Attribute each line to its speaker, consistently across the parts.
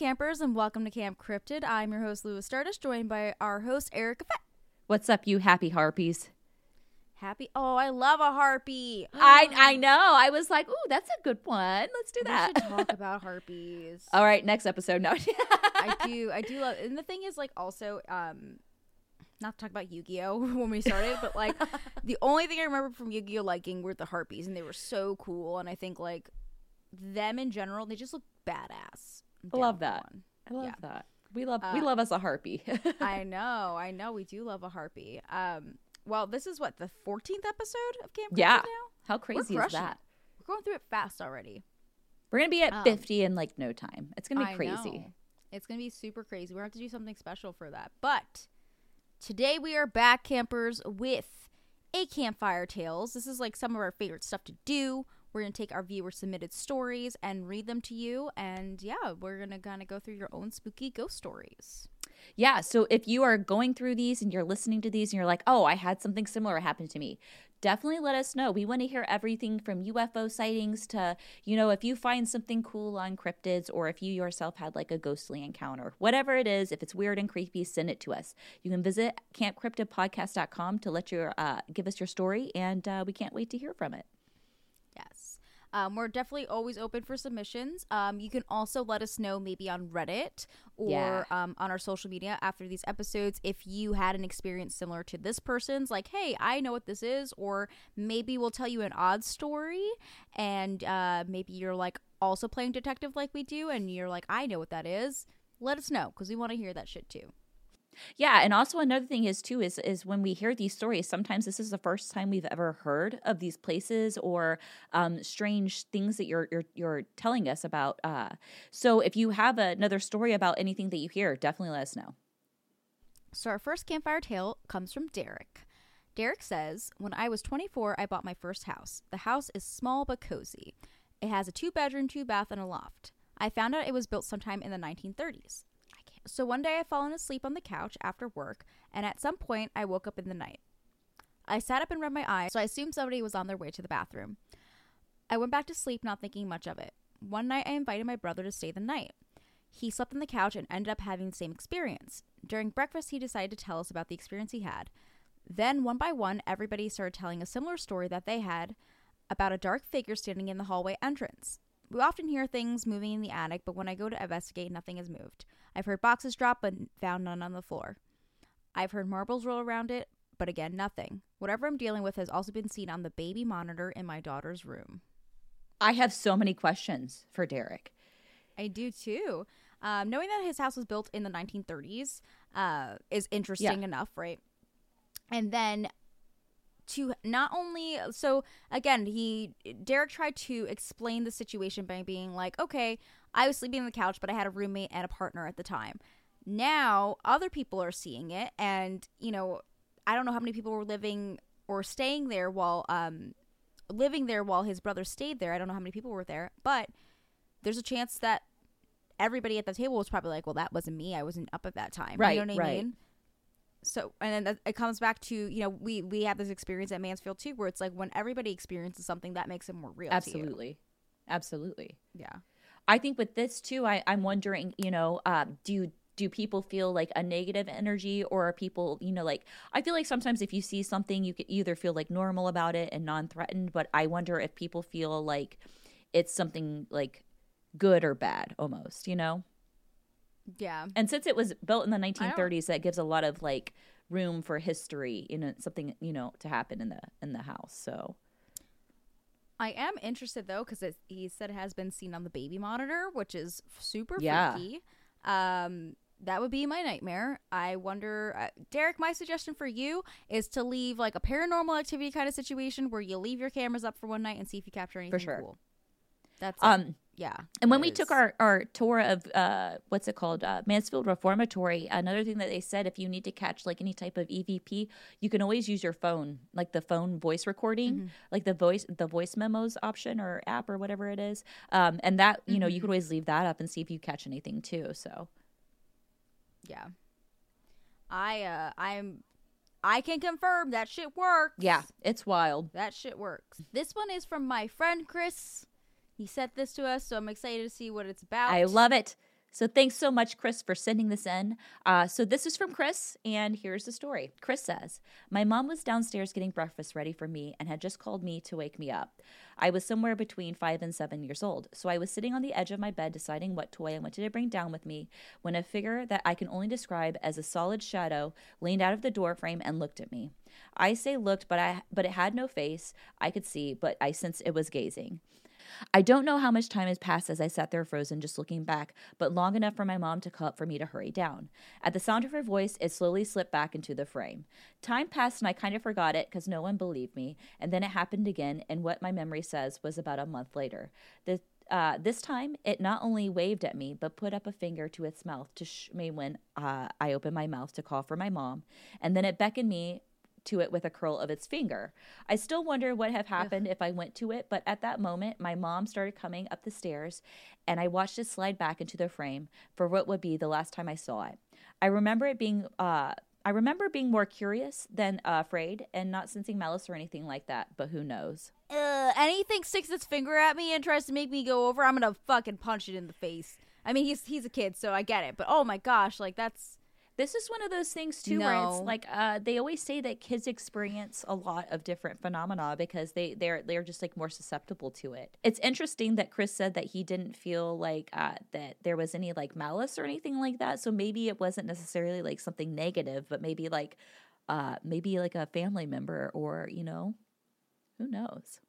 Speaker 1: campers, and welcome to Camp Cryptid. I'm your host, Lewis Stardust, joined by our host, Erica Fett.
Speaker 2: What's up, you happy harpies?
Speaker 1: Happy? Oh, I love a harpy.
Speaker 2: I I know. I was like, ooh, that's a good one. Let's do
Speaker 1: We
Speaker 2: that.
Speaker 1: should talk about harpies.
Speaker 2: All right, next episode. No.
Speaker 1: I do, I do love. And the thing is, like, also, um, not to talk about Yu-Gi-Oh when we started, but like, the only thing I remember from Yu-Gi-Oh liking were the harpies, and they were so cool. And I think like them in general, they just look badass.
Speaker 2: I love that.
Speaker 1: one.
Speaker 2: I love
Speaker 1: Yeah.
Speaker 2: that. We love we
Speaker 1: Uh,
Speaker 2: love us a harpy.
Speaker 1: I know, I know. We do love a harpy. Um, well, this is what the 14th episode of Camp
Speaker 2: Yeah.
Speaker 1: now.
Speaker 2: How crazy is that?
Speaker 1: We're going through it fast already.
Speaker 2: We're gonna be at
Speaker 1: Um,
Speaker 2: fifty in like no time. It's gonna be
Speaker 1: I
Speaker 2: crazy.
Speaker 1: know. It's gonna be super crazy. We're gonna have to do something special for that. But today we are back campers with a campfire tales. This is like some of our favorite stuff to do. We're gonna take our viewer submitted stories and read them to you. And yeah, we're gonna kind of go through your own spooky ghost stories.
Speaker 2: Yeah. So if you are going through these and you're listening to these and you're like, oh, I had something similar happen to me, definitely let us know. We want to hear everything from UFO sightings to, you know, if you find something cool on cryptids or if you yourself had like a ghostly encounter, whatever it is, if it's weird and creepy, send it to us. You can visit campcryptidpodcast.com to let your, uh, give us your story and uh, we can't wait to hear from it.
Speaker 1: Um, we're definitely always open for submissions. Um, you can also let us know maybe on Reddit or
Speaker 2: Yeah.
Speaker 1: um, on our social media after these episodes if you had an experience similar to this person's. Like, hey, I know what this is, or maybe we'll tell you an odd story, and uh, maybe you're like also playing detective like we do, and you're like, I know what that is. Let us know because we want to hear that shit too.
Speaker 2: Yeah, and also another thing is too is is when we hear these stories, sometimes this is the first time we've ever heard of these places or um, strange things that you're you're you're telling us about. Uh, so if you have another story about anything that you hear, definitely let us know.
Speaker 1: So our first campfire tale comes from Derek. Derek says, When I was 24, I bought my first house. The house is small but cozy. It has a two bedroom, two bath, and a loft. I found out it was built sometime in the 1930s. So one day I fallen asleep on the couch after work, and at some point I woke up in the night. I sat up and rubbed my eyes, so I assumed somebody was on their way to the bathroom. I went back to sleep, not thinking much of it. One night I invited my brother to stay the night. He slept on the couch and ended up having the same experience. During breakfast, he decided to tell us about the experience he had. Then, one by one, everybody started telling a similar story that they had about a dark figure standing in the hallway entrance. We often hear things moving in the attic, but when I go to investigate, nothing has moved. I've heard boxes drop, but found none on the floor. I've heard marbles roll around it, but again, nothing. Whatever I'm dealing with has also been seen on the baby monitor in my daughter's room.
Speaker 2: I have so many questions for Derek.
Speaker 1: I do too. Um, knowing that his house was built in the 1930s uh, is interesting
Speaker 2: Yeah.
Speaker 1: enough, right? And then to not only so again, he Derek tried to explain the situation by being like, "Okay, I was sleeping on the couch, but I had a roommate and a partner at the time." Now other people are seeing it, and you know, I don't know how many people were living or staying there while um living there while his brother stayed there. I don't know how many people were there, but there's a chance that everybody at the table was probably like, "Well, that wasn't me. I wasn't up at that time."
Speaker 2: Right,
Speaker 1: You know what I
Speaker 2: right.
Speaker 1: mean? So, and then it comes back to you know we we have this experience at Mansfield too, where it's like when everybody experiences something, that makes it more real.
Speaker 2: Absolutely, absolutely.
Speaker 1: Yeah.
Speaker 2: I think with this too, I, I'm wondering, you know, um, do do people feel like a negative energy or are people, you know, like I feel like sometimes if you see something, you could either feel like normal about it and non-threatened, but I wonder if people feel like it's something like good or bad almost, you know.
Speaker 1: Yeah.
Speaker 2: And since it was built in the 1930s, that gives a lot of like room for history, you know, something you know to happen in the in the house. So
Speaker 1: I am interested though because he said it has been seen on the baby monitor, which is super
Speaker 2: Yeah.
Speaker 1: freaky. Um, that would be my nightmare. I wonder, uh, Derek. My suggestion for you is to leave like a paranormal activity kind of situation where you leave your cameras up for one night and see if you capture anything for
Speaker 2: sure.
Speaker 1: cool. That's
Speaker 2: um
Speaker 1: yeah.
Speaker 2: And when we took our, our tour of uh, what's it called, uh, Mansfield Reformatory, another thing that they said if you need to catch like any type of EVP, you can always use your phone, like the phone voice recording,
Speaker 1: Mm-hmm.
Speaker 2: like the voice the voice memos option or app or whatever it is, um, and that you know
Speaker 1: Mm-hmm.
Speaker 2: you could always leave that up and see if you catch anything too. So
Speaker 1: yeah. I uh I'm I can confirm that shit works.
Speaker 2: yeah, it's wild.
Speaker 1: That shit works. This one is from my friend Chris. He sent this to us, so I'm excited to see what it's about.
Speaker 2: I love it. So thanks so much, Chris, for sending this in. Uh, so this is from Chris, and here's the story. Chris says, My mom was downstairs getting breakfast ready for me and had just called me to wake me up. I was somewhere between five and seven years old, so I was sitting on the edge of my bed deciding what toy I wanted to bring down with me when a figure that I can only describe as a solid shadow leaned out of the door frame and looked at me. I say looked, but I but it had no face I could see, but I sensed it was gazing. I don't know how much time has passed as I sat there frozen, just looking back, but long enough for my mom to call up for me to hurry down. At the sound of her voice, it slowly slipped back into the frame. Time passed and I kind of forgot it because no one believed me, and then it happened again, and what my memory says was about a month later. The uh, this time, it not only waved at me, but put up a finger to its mouth to sh me when uh, I opened my mouth to call for my mom. And then it beckoned me to it with a curl of its finger. I still wonder what have happened Ugh. if I went to it, but at that moment, my mom started coming up the stairs, and I watched it slide back into the frame for what would be the last time I saw it. I remember it being. Uh, I remember being more curious than uh, afraid and not sensing malice or anything like that, but who knows?
Speaker 1: Uh, anything sticks its finger at me and tries to make me go over, I'm gonna fucking punch it in the face. I mean, he's he's a kid, so I get it. But oh my gosh, like that's
Speaker 2: this is one of those things too no. where it's like uh, they always say that kids experience a lot of different phenomena because they they're they're just like more susceptible to it. It's interesting that Chris said that he didn't feel like uh, that there was any like malice or anything like that. So maybe it wasn't necessarily like something negative, but maybe like uh, maybe like a family member or you know who knows.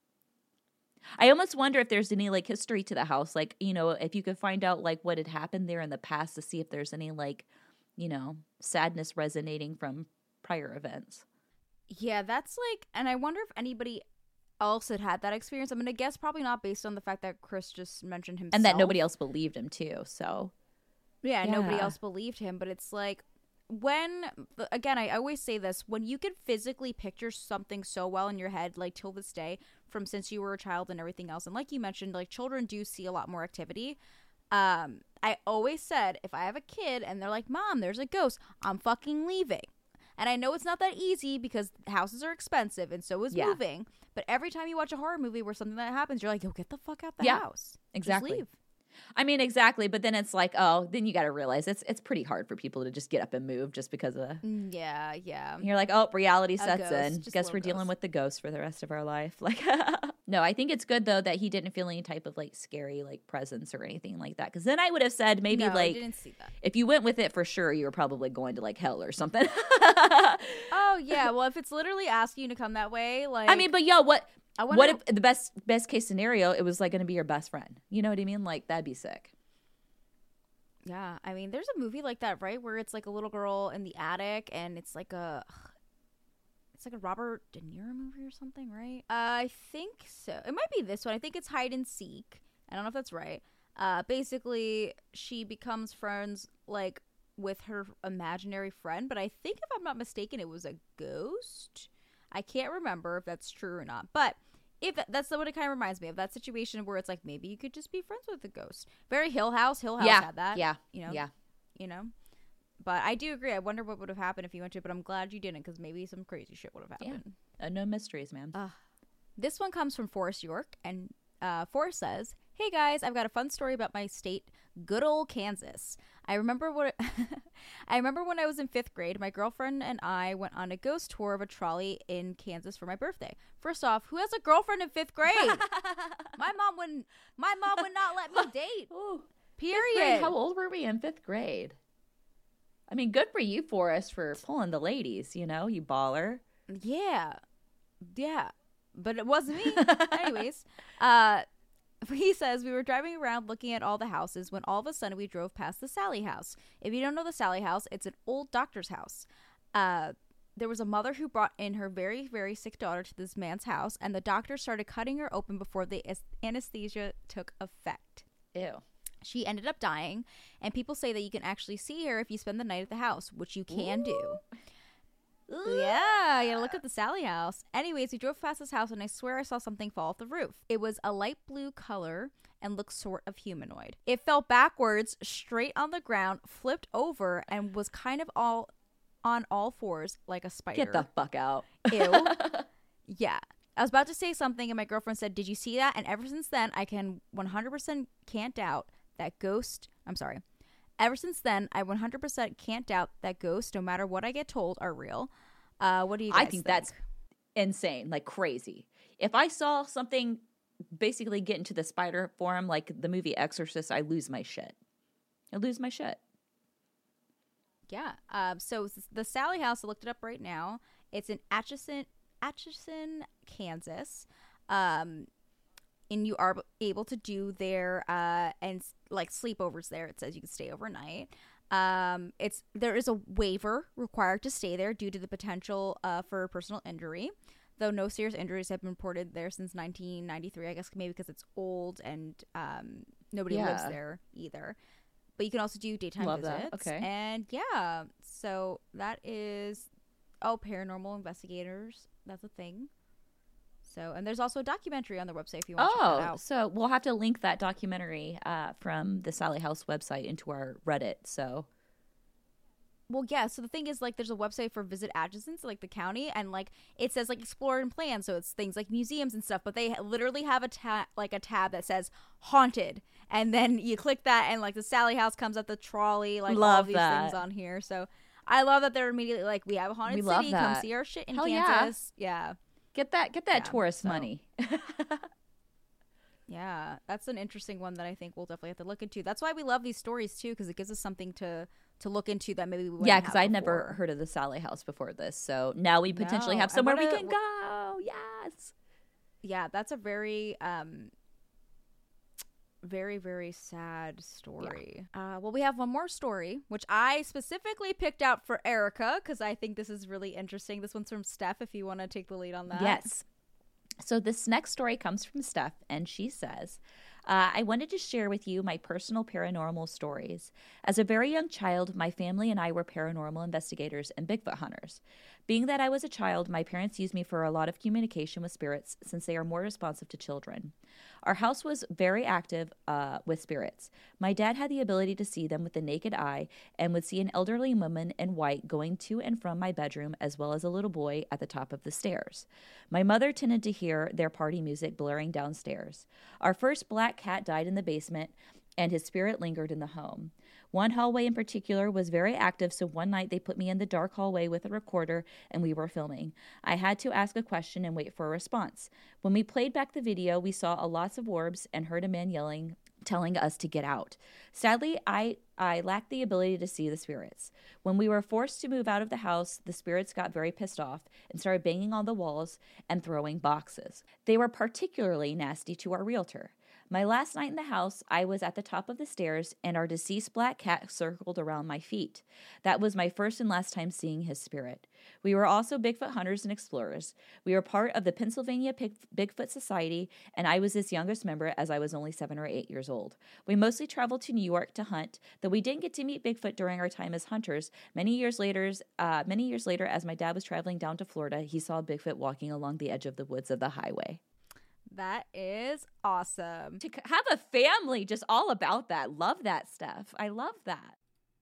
Speaker 2: I almost wonder if there's any like history to the house, like you know, if you could find out like what had happened there in the past to see if there's any like you know, sadness resonating from prior events.
Speaker 1: Yeah, that's like, and I wonder if anybody else had had that experience. I'm gonna guess probably not, based on the fact that Chris just mentioned himself,
Speaker 2: and that nobody else believed him too. So,
Speaker 1: yeah, yeah. nobody else believed him. But it's like when again, I always say this: when you can physically picture something so well in your head, like till this day, from since you were a child and everything else, and like you mentioned, like children do see a lot more activity. Um, I always said if I have a kid and they're like, "Mom, there's a ghost," I'm fucking leaving. And I know it's not that easy because houses are expensive and so is yeah. moving. But every time you watch a horror movie where something that happens, you're like, "Yo, get the fuck out the yeah, house."
Speaker 2: Exactly. I mean, exactly. But then it's like, oh, then you got to realize it's it's pretty hard for people to just get up and move just because of.
Speaker 1: Mm, yeah, yeah.
Speaker 2: You're like, oh, reality sets ghost, in. Guess we're ghost. dealing with the ghost for the rest of our life. Like, no, I think it's good though that he didn't feel any type of like scary like presence or anything like that. Because then I would have said maybe no, like, if you went with it for sure, you were probably going to like hell or something.
Speaker 1: oh yeah, well if it's literally asking you to come that way, like
Speaker 2: I mean, but yo, what what if the best best case scenario it was like going to be your best friend? You know what I mean? Like that'd be sick.
Speaker 1: Yeah, I mean, there's a movie like that, right? Where it's like a little girl in the attic, and it's like a, it's like a Robert De Niro movie or something, right? Uh, I think so. It might be this one. I think it's Hide and Seek. I don't know if that's right. Uh, basically, she becomes friends like with her imaginary friend, but I think if I'm not mistaken, it was a ghost. I can't remember if that's true or not, but if that, that's what it kind of reminds me of that situation where it's like maybe you could just be friends with the ghost. Very Hill House. Hill House
Speaker 2: yeah.
Speaker 1: had that.
Speaker 2: Yeah.
Speaker 1: You know.
Speaker 2: Yeah.
Speaker 1: You know. But I do agree. I wonder what would have happened if you went to. But I'm glad you didn't, because maybe some crazy shit would have happened.
Speaker 2: Yeah. Uh, no mysteries, man. Uh,
Speaker 1: this one comes from Forrest York, and uh, Forrest says, "Hey guys, I've got a fun story about my state, good old Kansas. I remember what I remember when I was in 5th grade, my girlfriend and I went on a ghost tour of a trolley in Kansas for my birthday. First off, who has a girlfriend in 5th grade? my mom wouldn't my mom would not let me date. Ooh, Period.
Speaker 2: How old were we in 5th grade? I mean, good for you, Forrest, for pulling the ladies, you know, you baller.
Speaker 1: Yeah. Yeah. But it wasn't me. Anyways, uh he says we were driving around looking at all the houses when all of a sudden we drove past the Sallie house. If you don't know the Sallie house, it's an old doctor's house. Uh, there was a mother who brought in her very, very sick daughter to this man's house, and the doctor started cutting her open before the anesthesia took effect.
Speaker 2: Ew.
Speaker 1: She ended up dying, and people say that you can actually see her if you spend the night at the house, which you can Ooh. do. Yeah, you gotta look at the Sallie house. Anyways, we drove past this house and I swear I saw something fall off the roof. It was a light blue color and looked sort of humanoid. It fell backwards, straight on the ground, flipped over, and was kind of all on all fours like a spider.
Speaker 2: Get the fuck out.
Speaker 1: Ew. yeah. I was about to say something and my girlfriend said, Did you see that? And ever since then, I can 100% can't doubt that ghost, I'm sorry, Ever since then, I 100% can't doubt that ghosts, no matter what I get told, are real. Uh, what do you guys
Speaker 2: I think, that's insane, like crazy. If I saw something basically get into the spider form like the movie Exorcist, I lose my shit. I lose my shit.
Speaker 1: Yeah. Um, so the Sallie House, I looked it up right now. It's in Atchison, Atchison, Kansas. Um, and you are able to do their uh and like sleepovers there. It says you can stay overnight. Um, it's there is a waiver required to stay there due to the potential uh, for personal injury. Though no serious injuries have been reported there since 1993, I guess maybe because it's old and um, nobody lives there either. But you can also do daytime
Speaker 2: Love that.
Speaker 1: visits.
Speaker 2: Okay.
Speaker 1: And yeah, so that is oh, paranormal investigators. That's a thing. So, and there's also a documentary on the website if you want to check that
Speaker 2: Oh,
Speaker 1: out.
Speaker 2: so we'll have to link that documentary uh, from the Sallie House website into our Reddit. So
Speaker 1: Well, yeah. So the thing is, like, there's a website for Visit Atchison, so, like the county, and like it says like explore and plan, so it's things like museums and stuff. But they literally have a tab, like a tab that says haunted, and then you click that, and like the Sallie House comes up, the trolley, like all
Speaker 2: Love
Speaker 1: of these
Speaker 2: that.
Speaker 1: things on here. So I love that they're immediately like, we have a haunted
Speaker 2: We
Speaker 1: city, come see our shit in
Speaker 2: Hell yeah.
Speaker 1: Kansas. Yeah.
Speaker 2: Get that get that
Speaker 1: Yeah,
Speaker 2: tourist
Speaker 1: so-
Speaker 2: money.
Speaker 1: Yeah, that's an interesting one that I think we'll definitely have to look into. That's why we love these stories too, because it gives us something to to look into that maybe we
Speaker 2: yeah, because I'd never heard of the Sallie House before this. So now we potentially
Speaker 1: No,
Speaker 2: have somewhere we
Speaker 1: wanna-
Speaker 2: can go. Yes.
Speaker 1: yeah that's a very um very very sad story uh well we have one more story which i specifically picked out for erica because i think this is really interesting this one's from steph if you want to take the lead on that
Speaker 2: Yes. So this next story comes from Steph, and she says, uh, I wanted to share with you my personal paranormal stories. As a very young child, my family and I were paranormal investigators and Bigfoot hunters. Being that I was a child, my parents used me for a lot of communication with spirits since they are more responsive to children. Our house was very active uh, with spirits. My dad had the ability to see them with the naked eye and would see an elderly woman in white going to and from my bedroom, as well as a little boy at the top of the stairs. My mother tended to hear their party music blaring downstairs. Our first black cat died in the basement, and his spirit lingered in the home. One hallway in particular was very active, so one night they put me in the dark hallway with a recorder and we were filming. I had to ask a question and wait for a response. When we played back the video, we saw a lots of orbs and heard a man yelling, telling us to get out. Sadly, I I lacked the ability to see the spirits. When we were forced to move out of the house, the spirits got very pissed off and started banging on the walls and throwing boxes. They were particularly nasty to our realtor. My last night in the house, I was at the top of the stairs and our deceased black cat circled around my feet. That was my first and last time seeing his spirit. We were also Bigfoot hunters and explorers. We were part of the Pennsylvania Bigfoot Society, and I was its youngest member as I was only seven or eight years old. We mostly traveled to New York to hunt, though we didn't get to meet Bigfoot during our time as hunters. Many years later, uh, many years later, as my dad was traveling down to Florida, he saw Bigfoot walking along the edge of the woods of the highway.
Speaker 1: That is awesome
Speaker 2: To have a family just all about that. Love that stuff. I love that.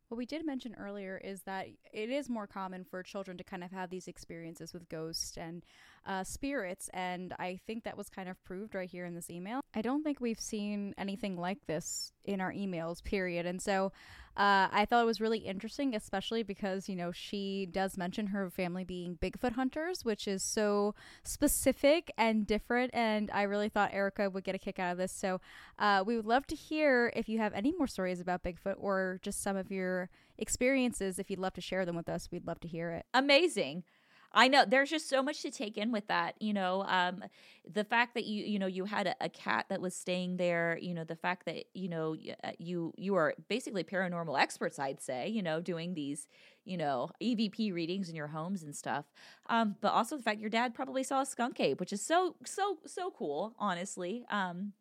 Speaker 1: What we did mention earlier is that it is more common for children to kind of have these experiences with ghosts and uh, spirits, and I think that was kind of proved right here in this email. I don't think we've seen anything like this in our emails, period. And so uh, I thought it was really interesting, especially because, you know, she does mention her family being Bigfoot hunters, which is so specific and different. And I really thought Erica would get a kick out of this. So uh, we would love to hear if you have any more stories about Bigfoot or just some of your experiences. If you'd love to share them with us, we'd love to hear it.
Speaker 2: amazing i know there's just so much to take in with that you know um the fact that you you know you had a, a cat that was staying there you know the fact that you know uh, you you are basically paranormal experts i'd say you know doing these you know evp readings in your homes and stuff um but also the fact your dad probably saw a skunk ape which is so so so cool honestly um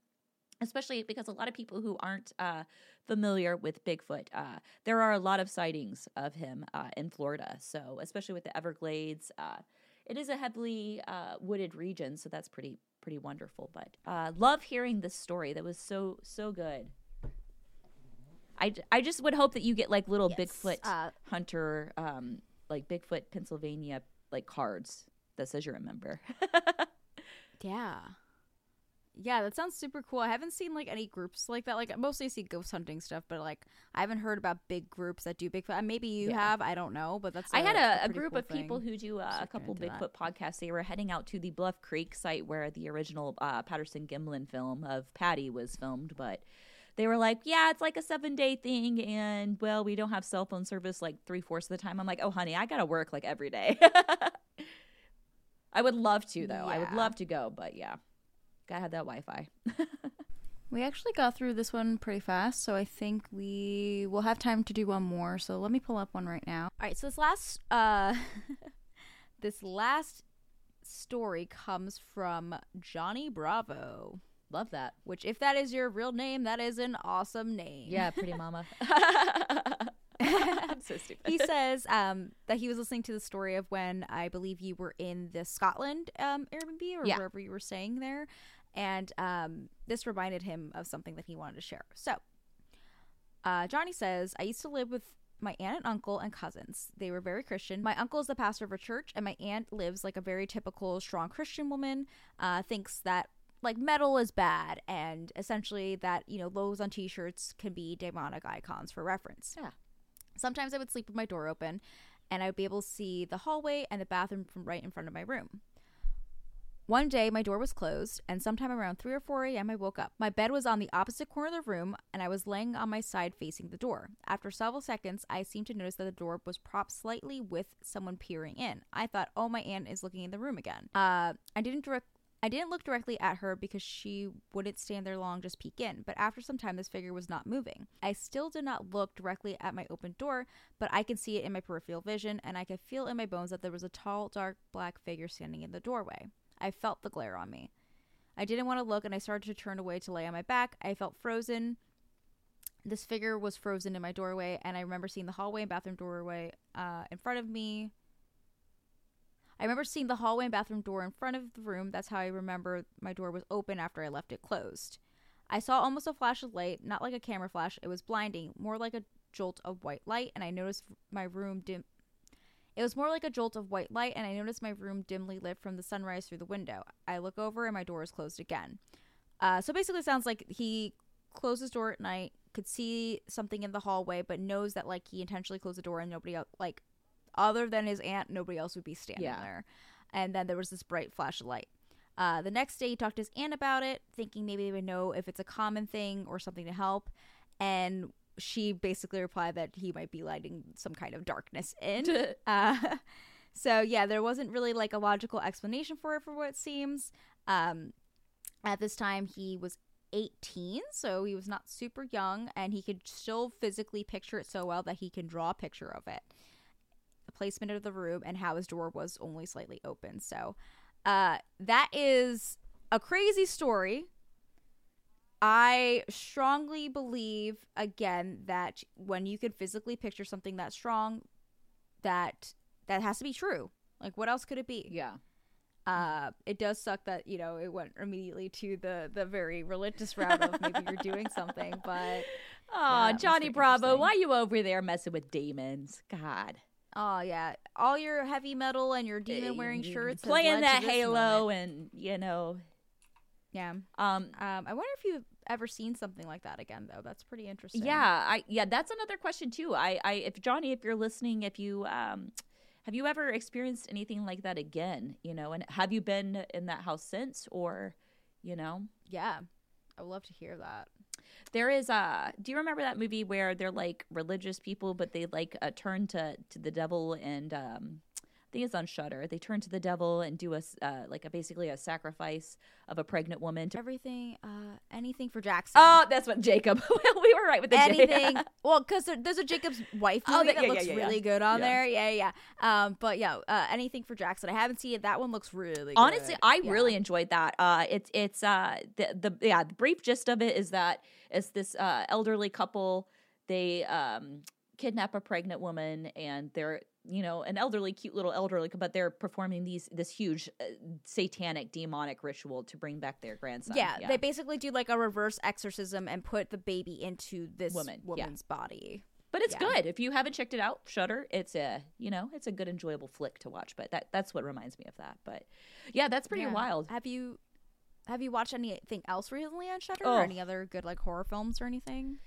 Speaker 2: especially because a lot of people who aren't uh, familiar with Bigfoot, uh, there are a lot of sightings of him uh, in Florida. So, especially with the Everglades, uh, it is a heavily uh, wooded region, so that's pretty pretty wonderful. But uh, love hearing this story. That was so so good. I, I just would hope that you get like little Bigfoot
Speaker 1: Uh,
Speaker 2: hunter, um, like Bigfoot Pennsylvania like cards that says you're a member.
Speaker 1: yeah. Yeah, that sounds super cool. I haven't seen like any groups like that. Like mostly I see ghost hunting stuff, but like I haven't heard about big groups that do Bigfoot. Maybe you
Speaker 2: Yeah.
Speaker 1: have. I don't know, but that's.
Speaker 2: I had a, a group
Speaker 1: cool
Speaker 2: of people who do uh, a couple
Speaker 1: into that.
Speaker 2: Bigfoot podcasts. They were heading out to the Bluff Creek site where the original uh, Patterson Gimlin film of Patty was filmed, but they were like, "Yeah, it's like a seven day thing, and well, we don't have cell phone service like three fourths of the time." I'm like, "Oh, honey, I gotta work like every day." I would love to though. I would love to go, but yeah, gotta have that Wi-Fi.
Speaker 1: We actually got through this one pretty fast, so I think we will have time to do one more. So let me pull up one right now. All right, so this last uh this last story comes from Johnny Bravo,
Speaker 2: love that.
Speaker 1: which if that is your real name, that is an awesome name.
Speaker 2: Yeah, pretty mama. I'm so stupid.
Speaker 1: he says um, that he was listening to the story of when I believe you were in the Scotland um, Airbnb or
Speaker 2: Yeah.
Speaker 1: wherever you were staying there, and um, this reminded him of something that he wanted to share. So, uh, Johnny says, "I used to live with." My aunt and uncle and cousins. They were very Christian. My uncle is the pastor of a church, and my aunt lives like a very typical strong Christian woman. Uh, thinks that like metal is bad, and essentially that you know logos on T-shirts can be demonic icons for reference.
Speaker 2: Yeah.
Speaker 1: Sometimes I would sleep with my door open and I would be able to see the hallway and the bathroom from right in front of my room. One day, my door was closed, and sometime around 3 or 4 a.m., I woke up. My bed was on the opposite corner of the room, and I was laying on my side facing the door. After several seconds, I seemed to notice that the door was propped slightly with someone peering in. I thought, oh, my aunt is looking in the room again. Uh, I didn't direct. I didn't look directly at her because she wouldn't stand there long, just peek in. But after some time, this figure was not moving. I still did not look directly at my open door, but I could see it in my peripheral vision, and I could feel in my bones that there was a tall, dark, black figure standing in the doorway. I felt the glare on me. I didn't want to look, and I started to turn away to lay on my back. I felt frozen. This figure was frozen in my doorway, and I remember seeing the hallway and bathroom doorway uh, in front of me. I remember seeing the hallway and bathroom door in front of the room. That's how I remember my door was open after I left it closed. I saw almost a flash of light, not like a camera flash. It was blinding, more like a jolt of white light, and I noticed my room dim. It was more like a jolt of white light, and I noticed my room dimly lit from the sunrise through the window. I look over, and my door is closed again. Uh, so basically, it sounds like he closed his door at night, could see something in the hallway, but knows that like he intentionally closed the door, and nobody else, like other than his aunt, nobody else would be standing
Speaker 2: Yeah.
Speaker 1: there. And then there was this bright flash of light. Uh, the next day, he talked to his aunt about it, thinking maybe they would know if it's a common thing or something to help. And she basically replied that he might be lighting some kind of darkness in. uh, so yeah, there wasn't really like a logical explanation for it, for what it seems. Um, at this time, he was 18, so he was not super young, and he could still physically picture it so well that he can draw a picture of it the placement of the room and how his door was only slightly open. So uh, that is a crazy story. I strongly believe again that when you can physically picture something that strong, that that has to be true. Like what else could it be?
Speaker 2: yeah.
Speaker 1: Uh, it does suck that you know it went immediately to the the very religious route of maybe you're doing something, but
Speaker 2: Oh,
Speaker 1: must
Speaker 2: Johnny Bravo, why you over there messing with demons? God.
Speaker 1: oh yeah, all your heavy metal and your demon wearing
Speaker 2: Uh,
Speaker 1: shirts
Speaker 2: playing that Halo
Speaker 1: moment.
Speaker 2: and you know
Speaker 1: Yeah.
Speaker 2: um
Speaker 1: Um, I wonder if you've ever seen something like that again, though. That's pretty interesting.
Speaker 2: yeah I yeah that's another question too I I if Johnny if you're listening if you um have you ever experienced anything like that again you know and have you been in that house since or you know
Speaker 1: Yeah. I would love to hear that.
Speaker 2: there is a. do you remember that movie where they're like religious people but they like uh, turn to to the devil and um think it's on Shudder. They turn to the devil and do a uh, like a basically a sacrifice of a pregnant woman. To-
Speaker 1: Everything, uh, anything for Jackson.
Speaker 2: oh, that's what Jacob. we were right with the J.
Speaker 1: anything. well, because there, there's a Jakob's wife movie
Speaker 2: Oh, that-
Speaker 1: that
Speaker 2: yeah,
Speaker 1: looks
Speaker 2: yeah, yeah,
Speaker 1: really good on there. Yeah, yeah. Um, but yeah, uh, anything for Jackson. I haven't seen it. That one looks really.
Speaker 2: Honestly,
Speaker 1: good.
Speaker 2: I really enjoyed that. Uh, it's it's uh the the yeah the brief gist of it is that it's this uh elderly couple. They um kidnap a pregnant woman and they're you know an elderly cute little elderly but they're performing these this huge uh, satanic demonic ritual to bring back their grandson
Speaker 1: Yeah, they basically do like a reverse exorcism and put the baby into this
Speaker 2: Woman, yeah.
Speaker 1: woman's body.
Speaker 2: but it's
Speaker 1: yeah.
Speaker 2: good if you haven't checked it out Shudder it's a you know it's a good enjoyable flick to watch but that that's what reminds me of that but yeah that's pretty
Speaker 1: Yeah.
Speaker 2: wild
Speaker 1: Have you have you watched anything else recently on Shudder
Speaker 2: Oh.
Speaker 1: or any other good like horror films or anything?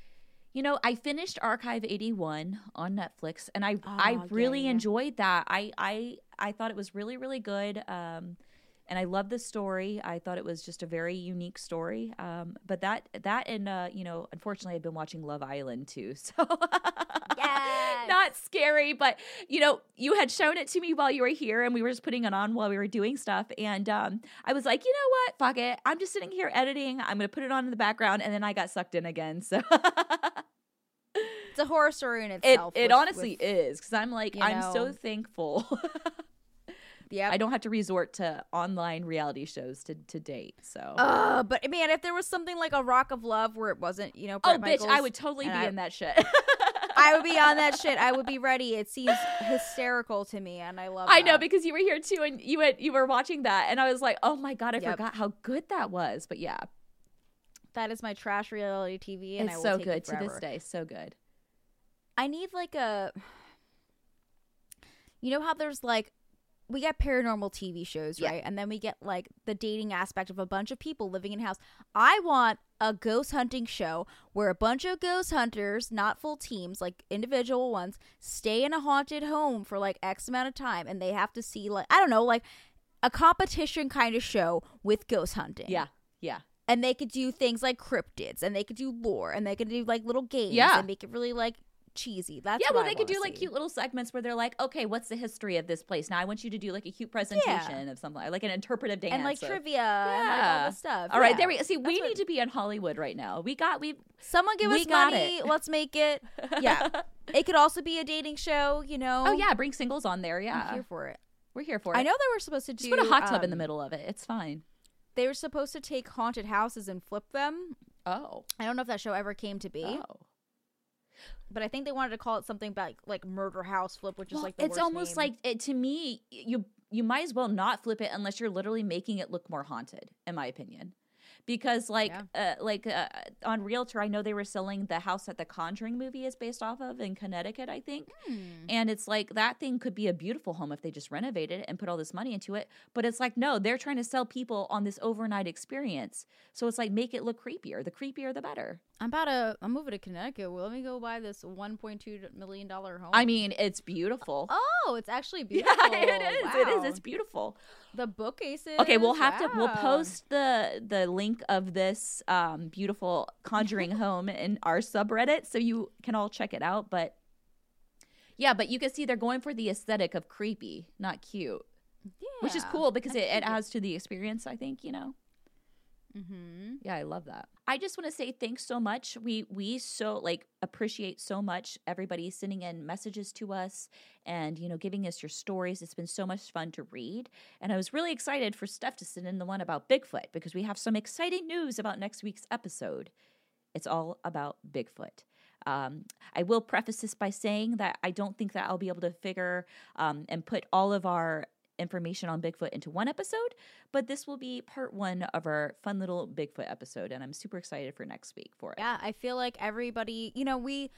Speaker 2: You know, I finished Archive 81 on Netflix and I I
Speaker 1: Oh, yeah,
Speaker 2: really
Speaker 1: yeah.
Speaker 2: enjoyed that. I I I thought it was really really good. Um and I love the story. I thought it was just a very unique story. Um but that that and uh you know, unfortunately I've been watching Love Island too. So
Speaker 1: Yes.
Speaker 2: Not scary, but you know, you had shown it to me while you were here and we were just putting it on while we were doing stuff and um I was like, "You know what? Fuck it. I'm just sitting here editing. I'm going to put it on in the background." And then I got sucked in again. So
Speaker 1: It's a horror story in
Speaker 2: It
Speaker 1: itself.
Speaker 2: it
Speaker 1: with-
Speaker 2: honestly
Speaker 1: with-
Speaker 2: is because I'm like I'm so thankful.
Speaker 1: yeah.
Speaker 2: I don't have to resort to online reality shows to to date. So
Speaker 1: Uh, but man, if there was something like a Rock of Love where it wasn't, you know,
Speaker 2: oh
Speaker 1: Bret
Speaker 2: bitch, I would totally be
Speaker 1: I-
Speaker 2: in that shit.
Speaker 1: I would be on that shit. I would be ready. It seems hysterical to me, and I love.
Speaker 2: I know because you were here too, and you had you were watching that, and I was like, oh my god, I
Speaker 1: Yep.
Speaker 2: forgot how good that was. But yeah,
Speaker 1: that is my trash reality TV, and I
Speaker 2: it's so good
Speaker 1: it
Speaker 2: to this day, so good.
Speaker 1: I need like a. You know how there's like, we get paranormal TV shows,
Speaker 2: Yeah.
Speaker 1: right? And then we get like the dating aspect of a bunch of people living in a house. I want a ghost hunting show where a bunch of ghost hunters, not full teams, like individual ones, stay in a haunted home for like X amount of time, and they have to see like I don't know, like a competition kind of show with ghost hunting.
Speaker 2: Yeah, yeah,
Speaker 1: and they could do things like cryptids and they could do lore and they could do like little games
Speaker 2: Yeah.
Speaker 1: and make it really like cheesy that's
Speaker 2: yeah. Well, they could do
Speaker 1: wanna
Speaker 2: like cute little segments where they're like, okay, what's the history of this place? Now I want you to do like a cute presentation of something, like an interpretive dance
Speaker 1: and like trivia and like all
Speaker 2: Yeah.
Speaker 1: stuff
Speaker 2: All right,
Speaker 1: Yeah.
Speaker 2: there we go. see. We
Speaker 1: what-
Speaker 2: need to be in Hollywood right now. We got we.
Speaker 1: someone give
Speaker 2: we
Speaker 1: us money
Speaker 2: it.
Speaker 1: let's make it yeah it could also be a dating show you know
Speaker 2: Oh yeah, bring singles on there.
Speaker 1: i'm
Speaker 2: Yeah,
Speaker 1: here for it
Speaker 2: we're here for it.
Speaker 1: i know they were supposed to
Speaker 2: Just put a hot tub in the
Speaker 1: um,
Speaker 2: middle of it. It's fine.
Speaker 1: they were supposed to take haunted houses and flip them
Speaker 2: Oh,
Speaker 1: i don't know if that show ever came to be
Speaker 2: oh.
Speaker 1: But i think they wanted to call it something about like murder house flip which is like the
Speaker 2: it's almost
Speaker 1: name.
Speaker 2: like it to me. You you might as well not flip it unless you're literally making it look more haunted, in my opinion. Because like uh, like uh, on Realtor, I know they were selling the house that the Conjuring movie is based off of in Connecticut, I think.
Speaker 1: Hmm.
Speaker 2: And it's like that thing could be a beautiful home if they just renovated it and put all this money into it. But it's like, no, they're trying to sell people on this overnight experience. So it's like, make it look creepier. The creepier, the better.
Speaker 1: I'm about to. I'm moving to Connecticut. Well, let me go buy this 1.2 million dollar home.
Speaker 2: I mean, it's beautiful.
Speaker 1: oh, it's actually beautiful.
Speaker 2: Yeah, it is. It is.
Speaker 1: Wow.
Speaker 2: It's beautiful.
Speaker 1: the bookcases.
Speaker 2: Okay, we'll have to we'll post the the link of this um beautiful conjuring home in our subreddit so you can all check it out, but yeah, but you can see they're going for the aesthetic of creepy, not cute, yeah, which is cool because it it. adds to the experience, I think, you know.
Speaker 1: Mhm.
Speaker 2: Yeah, I love that. I just want to say thanks so much. We we so like appreciate so much everybody sending in messages to us and you know giving us your stories. It's been so much fun to read. And I was really excited for Steph to send in the one about Bigfoot because we have some exciting news about next week's episode. It's all about Bigfoot. Um, I will preface this by saying that I don't think that I'll be able to figure um, and put all of our information on Bigfoot into one episode, but this will be part one of our fun little Bigfoot episode, and I'm super excited for next week for it.
Speaker 1: Yeah, I feel like everybody. You know, we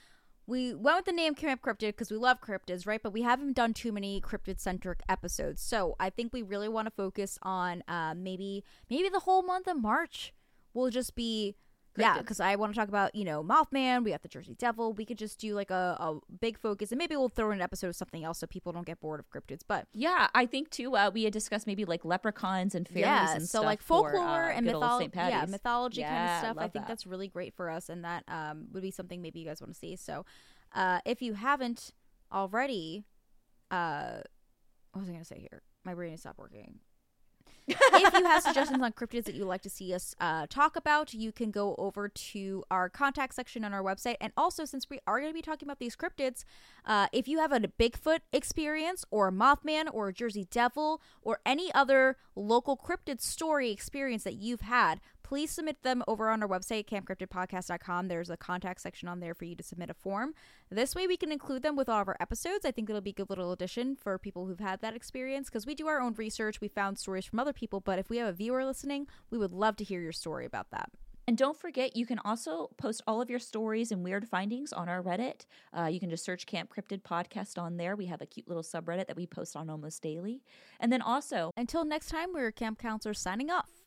Speaker 1: we went with the name Camp Cryptid because we love cryptids, right? But we haven't done too many cryptid centric episodes, so I think we really want to focus on uh, maybe maybe the whole month of March will just be. Yeah, because I want to talk about you know Mothman. We got the Jersey Devil. We could just do like a, a big focus, and maybe we'll throw in an episode of something else so people don't get bored of cryptids. But
Speaker 2: Yeah, I think too. Uh, we had discussed maybe like leprechauns and fairies
Speaker 1: yeah,
Speaker 2: and
Speaker 1: so
Speaker 2: stuff
Speaker 1: like
Speaker 2: for,
Speaker 1: folklore
Speaker 2: uh,
Speaker 1: and mythology, yeah, mythology kind of stuff. I think
Speaker 2: that.
Speaker 1: that's really great for us, and that um, would be something maybe you guys want to see. So, uh, if you haven't already, uh, what was I going to say here? My brain has stopped working. If you have suggestions on cryptids that you'd like to see us uh, talk about, you can go over to our contact section on our website. And also, since we are going to be talking about these cryptids, uh, if you have a Bigfoot experience or a Mothman or a Jersey Devil or any other local cryptid story experience that you've had, please submit them over on our website, campcryptidpodcast.com. There's a contact section on there for you to submit a form. This way we can include them with all of our episodes. I think it'll be a good little addition for people who've had that experience because we do our own research. We found stories from other people, but if we have a viewer listening, we would love to hear your story about that.
Speaker 2: And don't forget, you can also post all of your stories and weird findings on our Reddit. Uh, you can just search Camp Cryptid Podcast on there. We have a cute little subreddit that we post on almost daily. And then also,
Speaker 1: Until next time, we're Camp Counselors signing off.